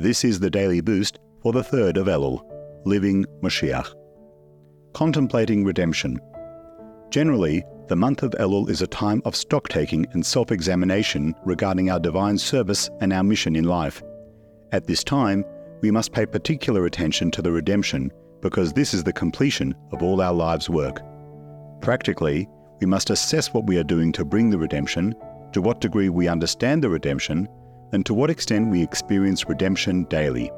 This is the daily boost for the third of Elul, Living Moshiach. Contemplating Redemption. Generally, the month of Elul is a time of stock-taking and self-examination regarding our divine service and our mission in life. At this time, we must pay particular attention to the redemption because this is the completion of all our lives' work. Practically, we must assess what we are doing to bring the redemption, to what degree we understand the redemption, and to what extent we experience redemption daily.